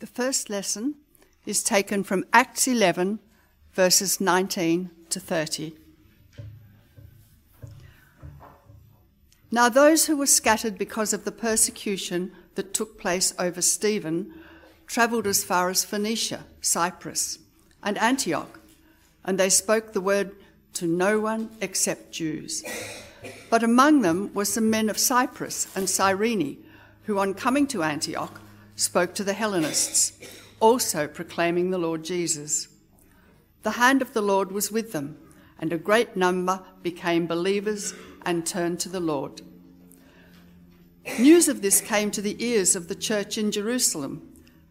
The first lesson is taken from Acts 11, verses 19 to 30. Now, those who were scattered because of the persecution that took place over Stephen travelled as far as Phoenicia, Cyprus, and Antioch, and they spoke the word to no one except Jews. But among them were some men of Cyprus and Cyrene, who, on coming to Antioch, spoke to the Hellenists, also proclaiming the Lord Jesus. The hand of the Lord was with them, and a great number became believers and turned to the Lord. News of this came to the ears of the church in Jerusalem,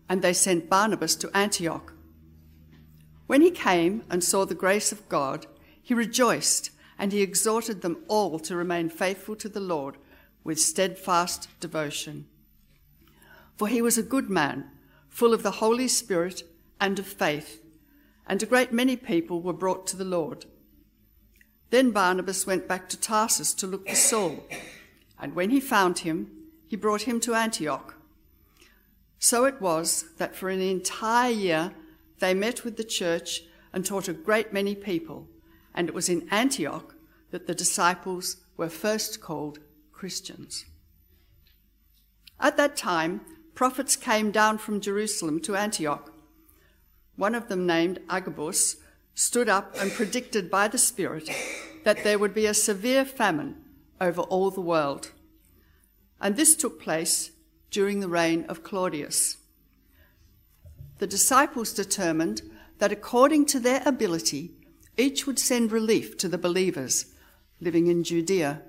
and they sent Barnabas to Antioch. When he came and saw the grace of God, he rejoiced, and he exhorted them all to remain faithful to the Lord with steadfast devotion. For he was a good man, full of the Holy Spirit and of faith, and a great many people were brought to the Lord. Then Barnabas went back to Tarsus to look for Saul, and when he found him, he brought him to Antioch. So it was that for an entire year they met with the church and taught a great many people, and it was in Antioch that the disciples were first called Christians. At that time, prophets came down from Jerusalem to Antioch. One of them, named Agabus, stood up and predicted by the Spirit that there would be a severe famine over all the world. And this took place during the reign of Claudius. The disciples determined that according to their ability, each would send relief to the believers living in Judea.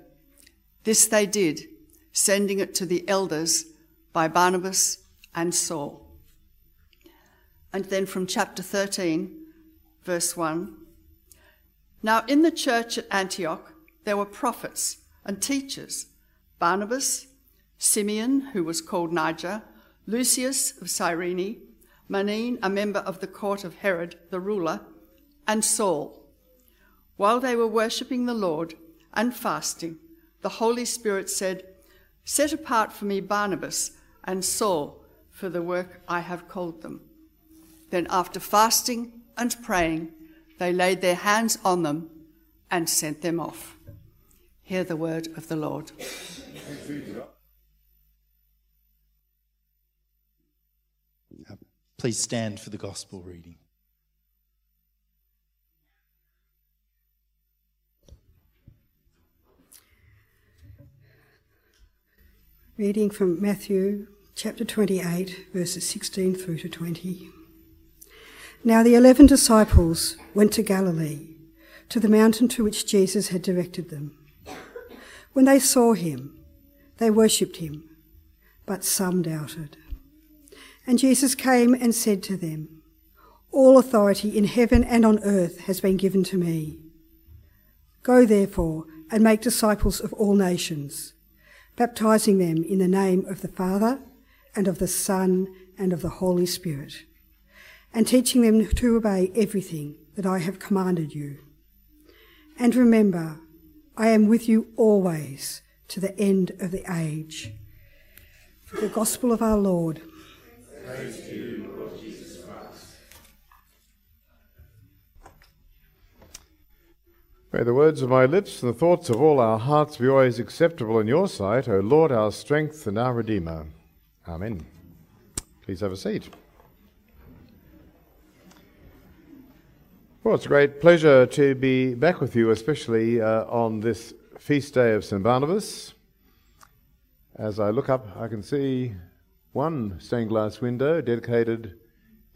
This they did, sending it to the elders by Barnabas and Saul. And then from chapter 13, verse 1 Now in the church at Antioch there were prophets and teachers Barnabas, Simeon, who was called Niger, Lucius of Cyrene, Manaen, a member of the court of Herod the ruler, and Saul. While they were worshipping the Lord and fasting, the Holy Spirit said, Set apart for me Barnabas and Saul for the work I have called them. Then, after fasting and praying, they laid their hands on them and sent them off. Hear the word of the Lord. Please stand for the gospel reading. Reading from Matthew chapter 28, verses 16 through to 20. Now the eleven disciples went to Galilee, to the mountain to which Jesus had directed them. When they saw him, they worshipped him, but some doubted. And Jesus came and said to them, All authority in heaven and on earth has been given to me. Go therefore and make disciples of all nations baptizing them in the name of the Father and of the Son and of the Holy Spirit, and teaching them to obey everything that I have commanded you. And remember, I am with you always to the end of the age. For the gospel of our Lord. Praise you, Lord Jesus May the words of my lips and the thoughts of all our hearts be always acceptable in your sight, O Lord, our strength and our Redeemer. Amen. Please have a seat. Well, it's a great pleasure to be back with you, especially uh, on this feast day of St. Barnabas. As I look up, I can see one stained glass window dedicated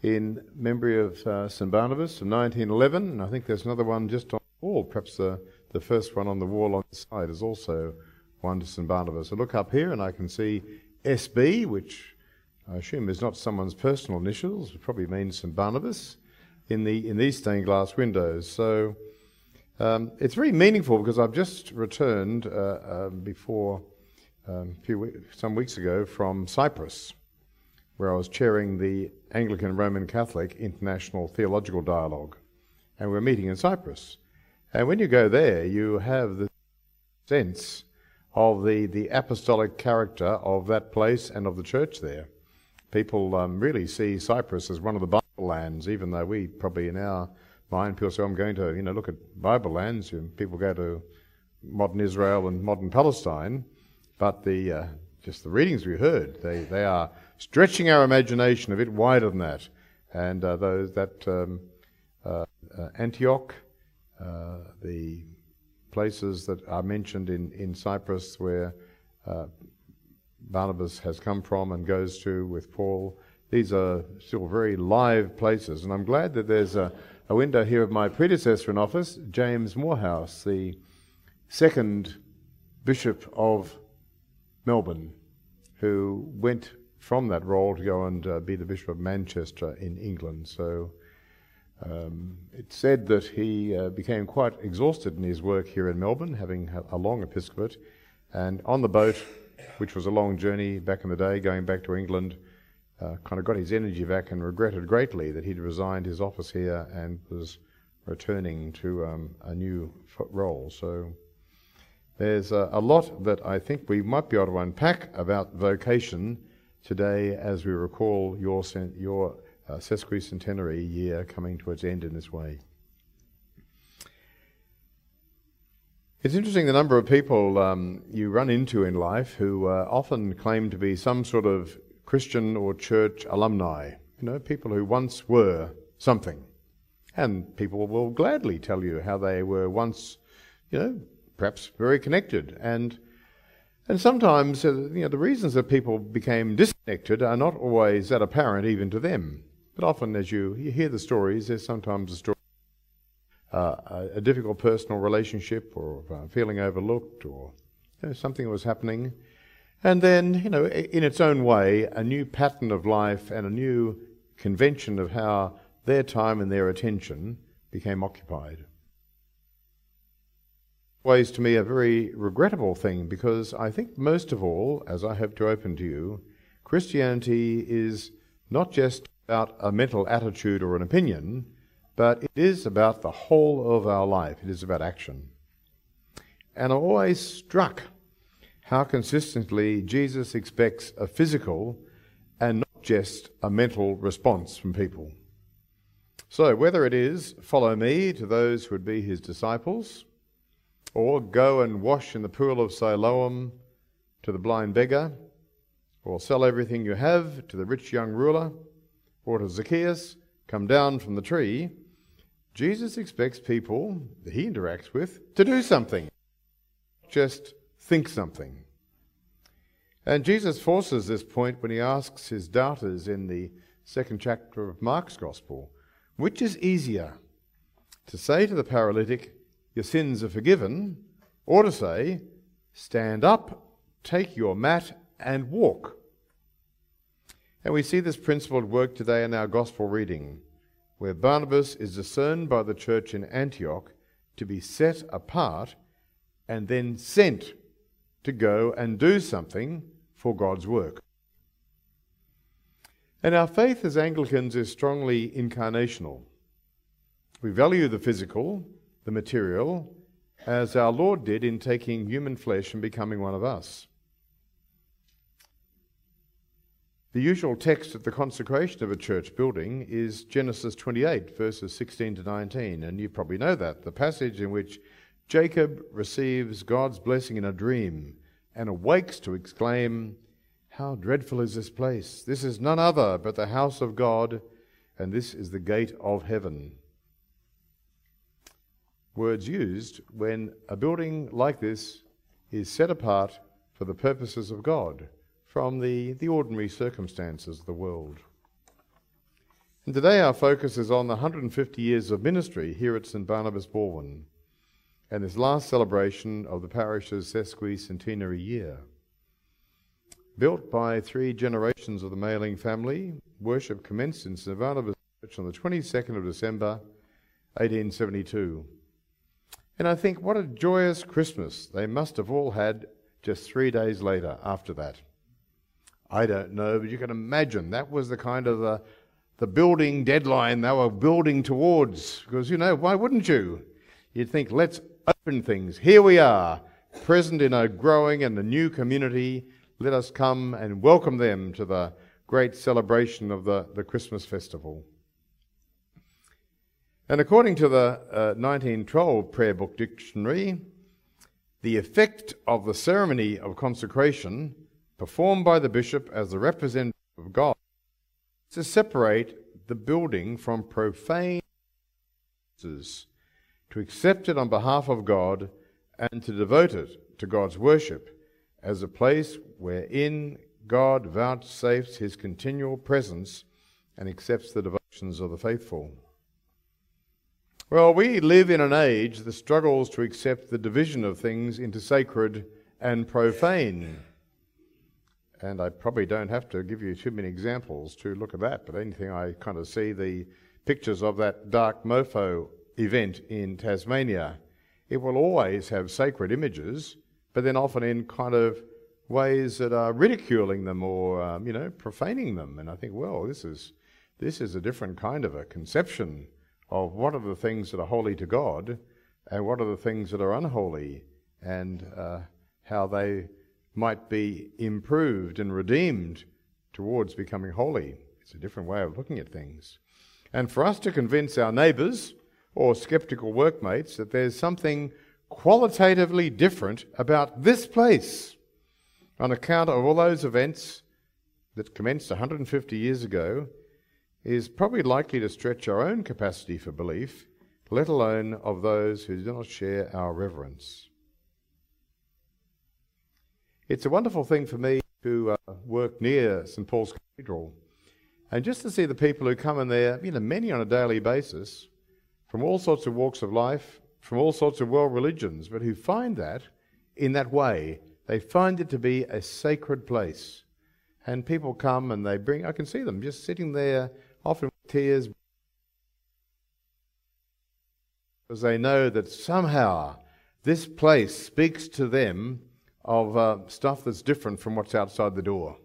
in memory of uh, St. Barnabas from 1911, and I think there's another one just on wall. Perhaps the, the first one on the wall on the side is also St. Barnabas. I look up here and I can see SB, which I assume is not someone's personal initials, it probably means St. Barnabas, in, the, in these stained glass windows. So um, it's very meaningful because I've just returned uh, um, before um, few, some weeks ago from Cyprus, where I was chairing the Anglican Roman Catholic International Theological Dialogue. And we're meeting in Cyprus. And when you go there, you have the sense of the, the apostolic character of that place and of the church there. People um, really see Cyprus as one of the Bible lands, even though we probably in our mind people say, I'm going to, you know, look at Bible lands. And people go to modern Israel and modern Palestine, but the uh, just the readings we heard, they, they are stretching our imagination a bit wider than that. And uh, those that um, uh, uh Antioch, the places that are mentioned in, in Cyprus where uh, Barnabas has come from and goes to with Paul, these are still very live places. And I'm glad that there's a, a window here of my predecessor in office, James Moorhouse, the second Bishop of Melbourne, who went from that role to go and uh, be the Bishop of Manchester in England. So um, it's said that he uh, became quite exhausted in his work here in Melbourne, having a long episcopate. And on the boat, which was a long journey back in the day, going back to England, uh, kind of got his energy back and regretted greatly that he'd resigned his office here and was returning to um, a new role. So there's a, a, lot that I think we might be able to unpack about vocation today as we recall your, your uh, sesquicentenary year coming to its end in this way. It's interesting the number of people um, you run into in life who uh, often claim to be some sort of Christian or church alumni. You know, people who once were something. And people will gladly tell you how they were once, you know, perhaps very connected. And, and sometimes, uh, you know, the reasons that people became disconnected are not always that apparent even to them. But often, as you, hear the stories, there's sometimes a story, uh, a, a, difficult personal relationship or uh, feeling overlooked or you know, something was happening. And then, you know, in its own way, a new pattern of life and a new convention of how their time and their attention became occupied ways to me a very regrettable thing because I think most of all, as I hope to open to you, Christianity is not just about a mental attitude or an opinion, but it is about the whole of our life. It is about action. And I'm always struck how consistently Jesus expects a physical and not just a mental response from people. So, whether it is follow me to those who would be his disciples, or go and wash in the pool of Siloam to the blind beggar, or sell everything you have to the rich young ruler, or Zacchaeus, come down from the tree, Jesus expects people that he interacts with to do something, just think something. And Jesus forces this point when he asks his doubters in the second chapter of Mark's Gospel which is easier, to say to the paralytic, your sins are forgiven, or to say, stand up, take your mat, and walk. And we see this principle at work today in our gospel reading, where Barnabas is discerned by the church in Antioch to be set apart and then sent to go and do something for God's work. And our faith as Anglicans is strongly incarnational. We value the physical, the material, as our Lord did in taking human flesh and becoming one of us. The usual text at the consecration of a church building is Genesis 28, verses 16 to 19, and you probably know that, the passage in which Jacob receives God's blessing in a dream and awakes to exclaim, How dreadful is this place! This is none other but the house of God, and this is the gate of heaven words used when a building like this is set apart for the purposes of God from the, the ordinary circumstances of the world. And today our focus is on the 150 years of ministry here at St Barnabas Balwyn and this last celebration of the parish's sesquicentenary year. Built by three generations of the Mailing family, worship commenced in St Barnabas Church on the 22nd of December 1872 and I think what a joyous Christmas they must have all had just three days later after that. I don't know, but you can imagine that was the kind of the, the building deadline they were building towards. Because, you know, why wouldn't you? You'd think, let's open things. Here we are, present in a growing and a new community. Let us come and welcome them to the great celebration of the, the Christmas festival. And according to the uh, 1912 Prayer Book Dictionary, the effect of the ceremony of consecration performed by the bishop as the representative of God to separate the building from profane uses, to accept it on behalf of God, and to devote it to God's worship as a place wherein God vouchsafes his continual presence and accepts the devotions of the faithful. Well, we live in an age that struggles to accept the division of things into sacred and profane. And I probably don't have to give you too many examples to look at that, but anything I kind of see the pictures of that dark mofo event in Tasmania. It will always have sacred images, but then often in kind of ways that are ridiculing them or um, you know profaning them. And I think, well, this is this is a different kind of a conception of what are the things that are holy to God and what are the things that are unholy, and uh, how they might be improved and redeemed towards becoming holy. It's a different way of looking at things. And for us to convince our neighbours or skeptical workmates that there's something qualitatively different about this place on account of all those events that commenced 150 years ago is probably likely to stretch our own capacity for belief, let alone of those who do not share our reverence. It's a wonderful thing for me to uh, work near St Paul's Cathedral and just to see the people who come in there, you know, many on a daily basis, from all sorts of walks of life, from all sorts of world religions, but who find that in that way they find it to be a sacred place. And people come and they bring, I can see them just sitting there, often with tears, because they know that somehow this place speaks to them of uh, stuff that's different from what's outside the door.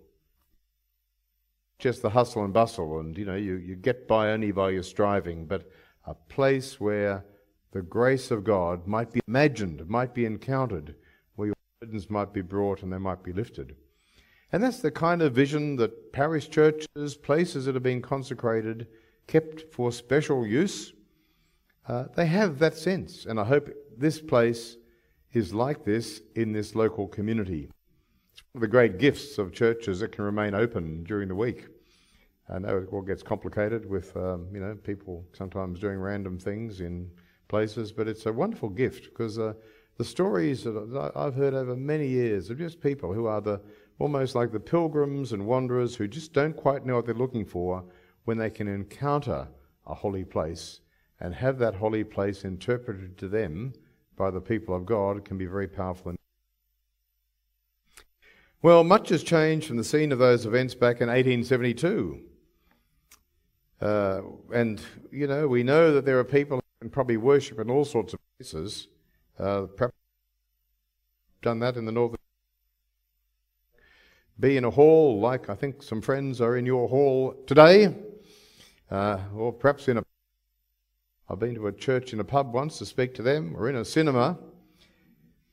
Just the hustle and bustle, and you know, you, you get by only by your striving, but a place where the grace of God might be imagined, might be encountered, where your burdens might be brought and they might be lifted. And that's the kind of vision that parish churches, places that have been consecrated, kept for special use, uh, they have that sense. And I hope this place is like this in this local community. It's one of the great gifts of churches that can remain open during the week. I know it all gets complicated with um, you know people sometimes doing random things in places, but it's a wonderful gift because uh, the stories that I've heard over many years of just people who are the almost like the pilgrims and wanderers who just don't quite know what they're looking for when they can encounter a holy place and have that holy place interpreted to them by the people of God can be very powerful. Well, much has changed from the scene of those events back in 1872. Uh, and, you know, we know that there are people who can probably worship in all sorts of places. Uh, done that in the northern. Be in a hall like I think some friends are in your hall today, uh, or perhaps in a. I've been to a church in a pub once to speak to them, or in a cinema.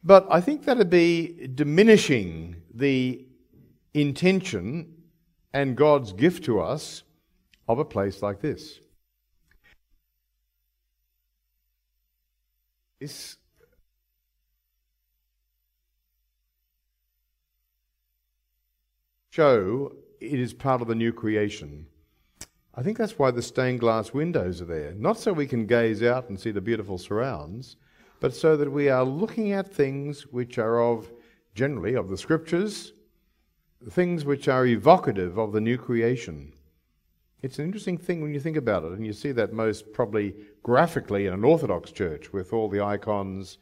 But I think that'd be diminishing the intention and God's gift to us of a place like this. This show it is part of the new creation. I think that's why the stained glass windows are there. Not so we can gaze out and see the beautiful surrounds, but so that we are looking at things which are of, generally, of the scriptures, things which are evocative of the new creation. It's an interesting thing when you think about it, and you see that most probably graphically in an Orthodox church with all the icons,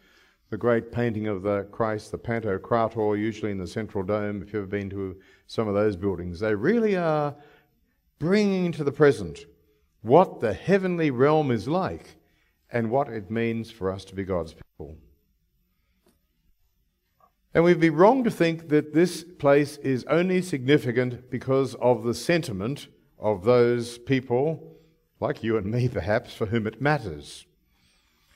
the great painting of the Christ, the Pantocrator, usually in the central dome, if you've ever been to some of those buildings. They really are bringing to the present what the heavenly realm is like and what it means for us to be God's people. And we'd be wrong to think that this place is only significant because of the sentiment of those people, like you and me perhaps, for whom it matters.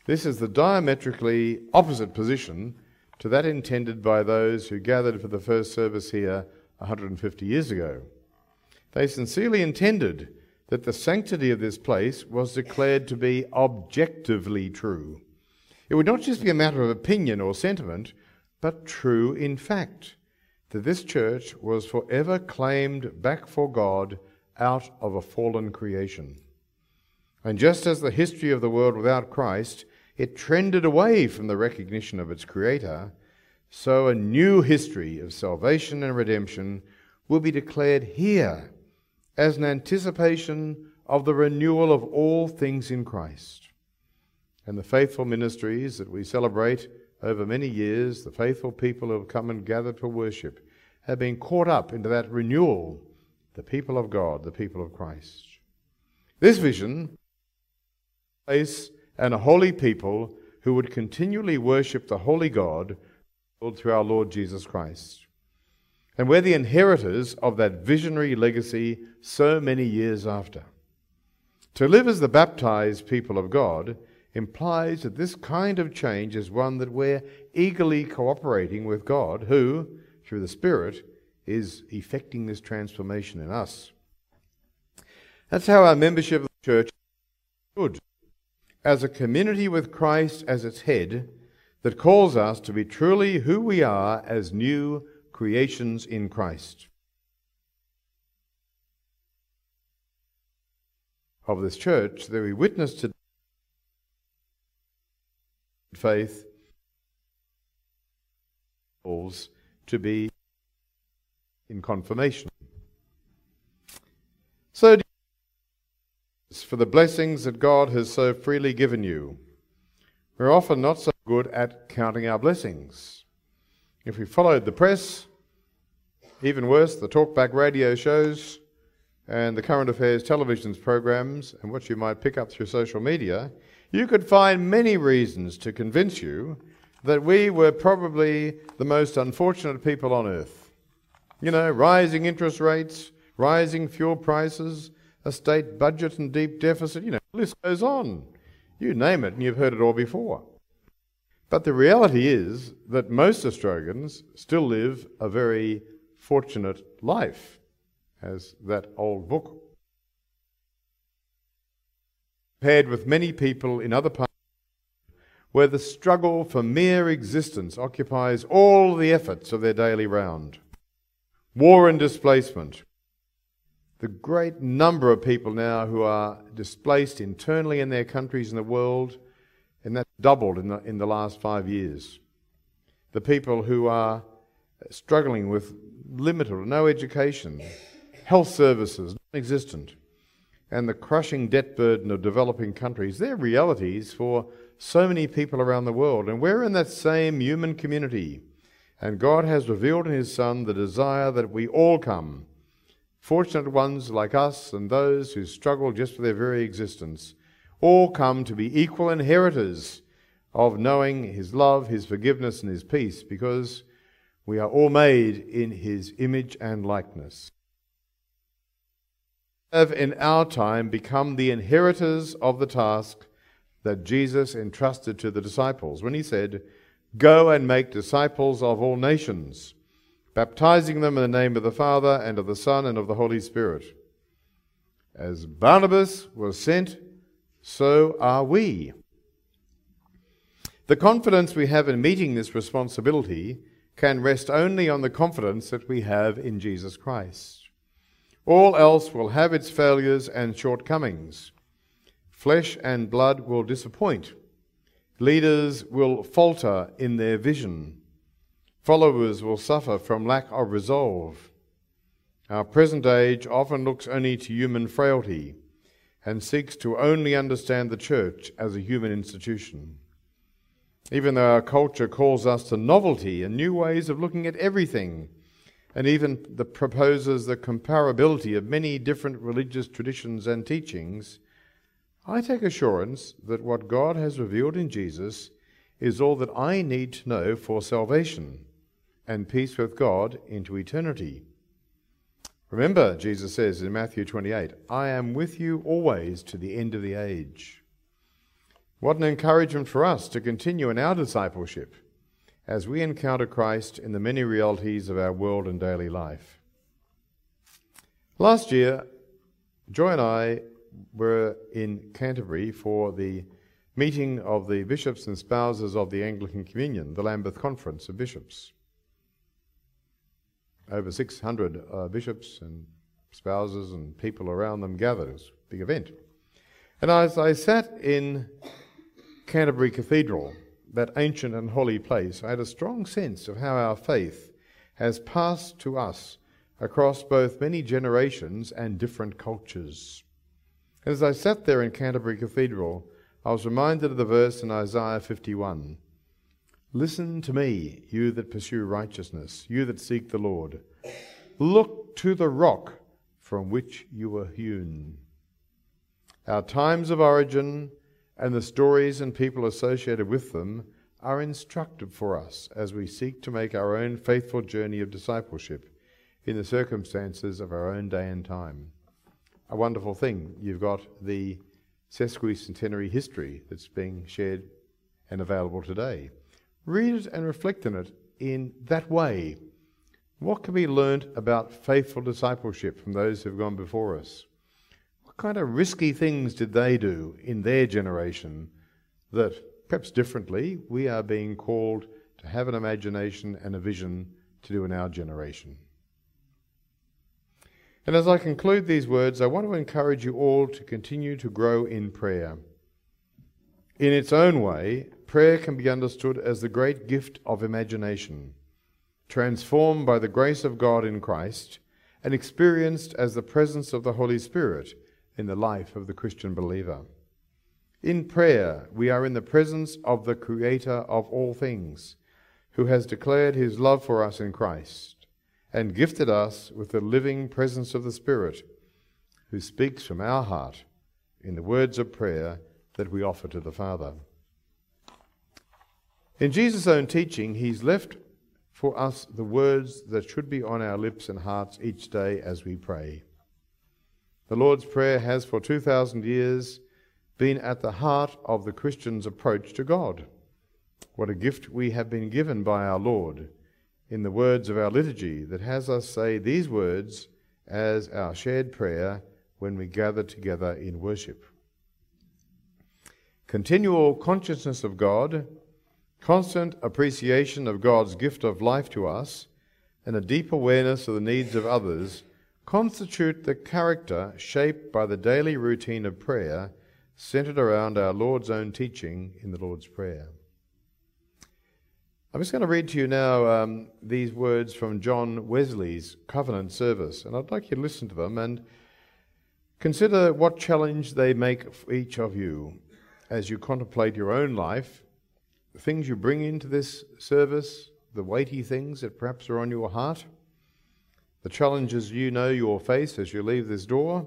This is the diametrically opposite position to that intended by those who gathered for the first service here 150 years ago. They sincerely intended that the sanctity of this place was declared to be objectively true. It would not just be a matter of opinion or sentiment, but true in fact, that this church was forever claimed back for God out of a fallen creation. And just as the history of the world without Christ, it trended away from the recognition of its Creator, so a new history of salvation and redemption will be declared here as an anticipation of the renewal of all things in Christ. And the faithful ministries that we celebrate over many years, the faithful people who have come and gathered for worship, have been caught up into that renewal, the people of God, the people of Christ. This vision, place and a holy people who would continually worship the holy God through our Lord Jesus Christ. And we're the inheritors of that visionary legacy so many years after. To live as the baptized people of God implies that this kind of change is one that we're eagerly cooperating with God, who, through the Spirit, is effecting this transformation in us. That's how our membership of the church should. As a community with Christ as its head, that calls us to be truly who we are as new creations in Christ. Of this church, that we witness to faith to be in confirmation. So, for the blessings that God has so freely given you, we're often not so good at counting our blessings. If we followed the press, even worse, the talkback radio shows and the current affairs television programs and what you might pick up through social media, you could find many reasons to convince you that we were probably the most unfortunate people on earth. You know, rising interest rates, rising fuel prices, a state budget and deep deficit, you know, the list goes on. You name it, and you've heard it all before. But the reality is that most Australians still live a very fortunate life, as that old book. Paired with many people in other parts where the struggle for mere existence occupies all the efforts of their daily round. War and displacement, the great number of people now who are displaced internally in their countries and the world, and that's doubled in the, in the last five years. The people who are struggling with limited or no education, health services non existent, and the crushing debt burden of developing countries, they're realities for so many people around the world. And we're in that same human community. And God has revealed in His Son the desire that we all come Fortunate ones like us and those who struggle just for their very existence all come to be equal inheritors of knowing His love, His forgiveness, and His peace because we are all made in His image and likeness. Have in our time become the inheritors of the task that Jesus entrusted to the disciples when He said, Go and make disciples of all nations baptizing them in the name of the Father and of the Son and of the Holy Spirit. As Barnabas was sent, so are we. The confidence we have in meeting this responsibility can rest only on the confidence that we have in Jesus Christ. All else will have its failures and shortcomings. Flesh and blood will disappoint. Leaders will falter in their vision. Followers will suffer from lack of resolve. Our present age often looks only to human frailty and seeks to only understand the church as a human institution. Even though our culture calls us to novelty and new ways of looking at everything, and even the proposes the comparability of many different religious traditions and teachings, I take assurance that what God has revealed in Jesus is all that I need to know for salvation and peace with God into eternity. Remember, Jesus says in Matthew 28, I am with you always to the end of the age. What an encouragement for us to continue in our discipleship as we encounter Christ in the many realities of our world and daily life. Last year, Joy and I were in Canterbury for the meeting of the bishops and spouses of the Anglican Communion, the Lambeth Conference of Bishops. Over 600 uh, bishops and spouses and people around them gathered. It was a big event. And as I sat in Canterbury Cathedral, that ancient and holy place, I had a strong sense of how our faith has passed to us across both many generations and different cultures. As I sat there in Canterbury Cathedral, I was reminded of the verse in Isaiah 51 Listen to me, you that pursue righteousness, you that seek the Lord. Look to the rock from which you were hewn. Our times of origin and the stories and people associated with them are instructive for us as we seek to make our own faithful journey of discipleship in the circumstances of our own day and time. A wonderful thing. You've got the sesquicentenary history that's being shared and available today. Read it and reflect on it in that way what can be learnt about faithful discipleship from those who've gone before us? Kind of risky things did they do in their generation that, perhaps differently, we are being called to have an imagination and a vision to do in our generation? And as I conclude these words, I want to encourage you all to continue to grow in prayer. In its own way, prayer can be understood as the great gift of imagination transformed by the grace of God in Christ, and experienced as the presence of the Holy Spirit in the life of the Christian believer. In prayer, we are in the presence of the Creator of all things, who has declared his love for us in Christ, and gifted us with the living presence of the Spirit, who speaks from our heart in the words of prayer that we offer to the Father. In Jesus' own teaching, he's left for us the words that should be on our lips and hearts each day as we pray. The Lord's Prayer has for 2,000 years been at the heart of the Christian's approach to God. What a gift we have been given by our Lord in the words of our liturgy that has us say these words as our shared prayer when we gather together in worship. Continual consciousness of God Constant appreciation of God's gift of life to us and a deep awareness of the needs of others constitute the character shaped by the daily routine of prayer centered around our Lord's own teaching in the Lord's Prayer. I'm just going to read to you now um, these words from John Wesley's covenant service, and I'd like you to listen to them and consider what challenge they make for each of you as you contemplate your own life the things you bring into this service, the weighty things that perhaps are on your heart, the challenges you know you'll face as you leave this door,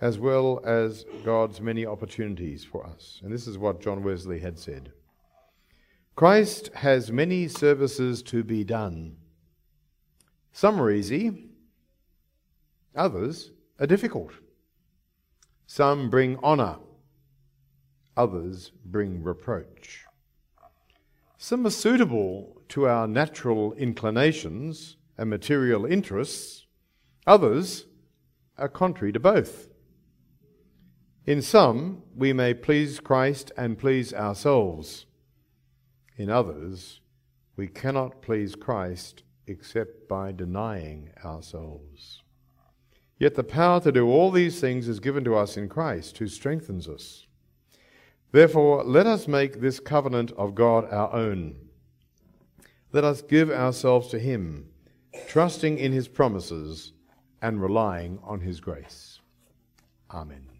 as well as God's many opportunities for us. And this is what John Wesley had said Christ has many services to be done. Some are easy, others are difficult. Some bring honour, others bring reproach. Some are suitable to our natural inclinations and material interests, others are contrary to both. In some, we may please Christ and please ourselves. In others, we cannot please Christ except by denying ourselves. Yet the power to do all these things is given to us in Christ, who strengthens us. Therefore, let us make this covenant of God our own. Let us give ourselves to Him, trusting in His promises and relying on His grace. Amen.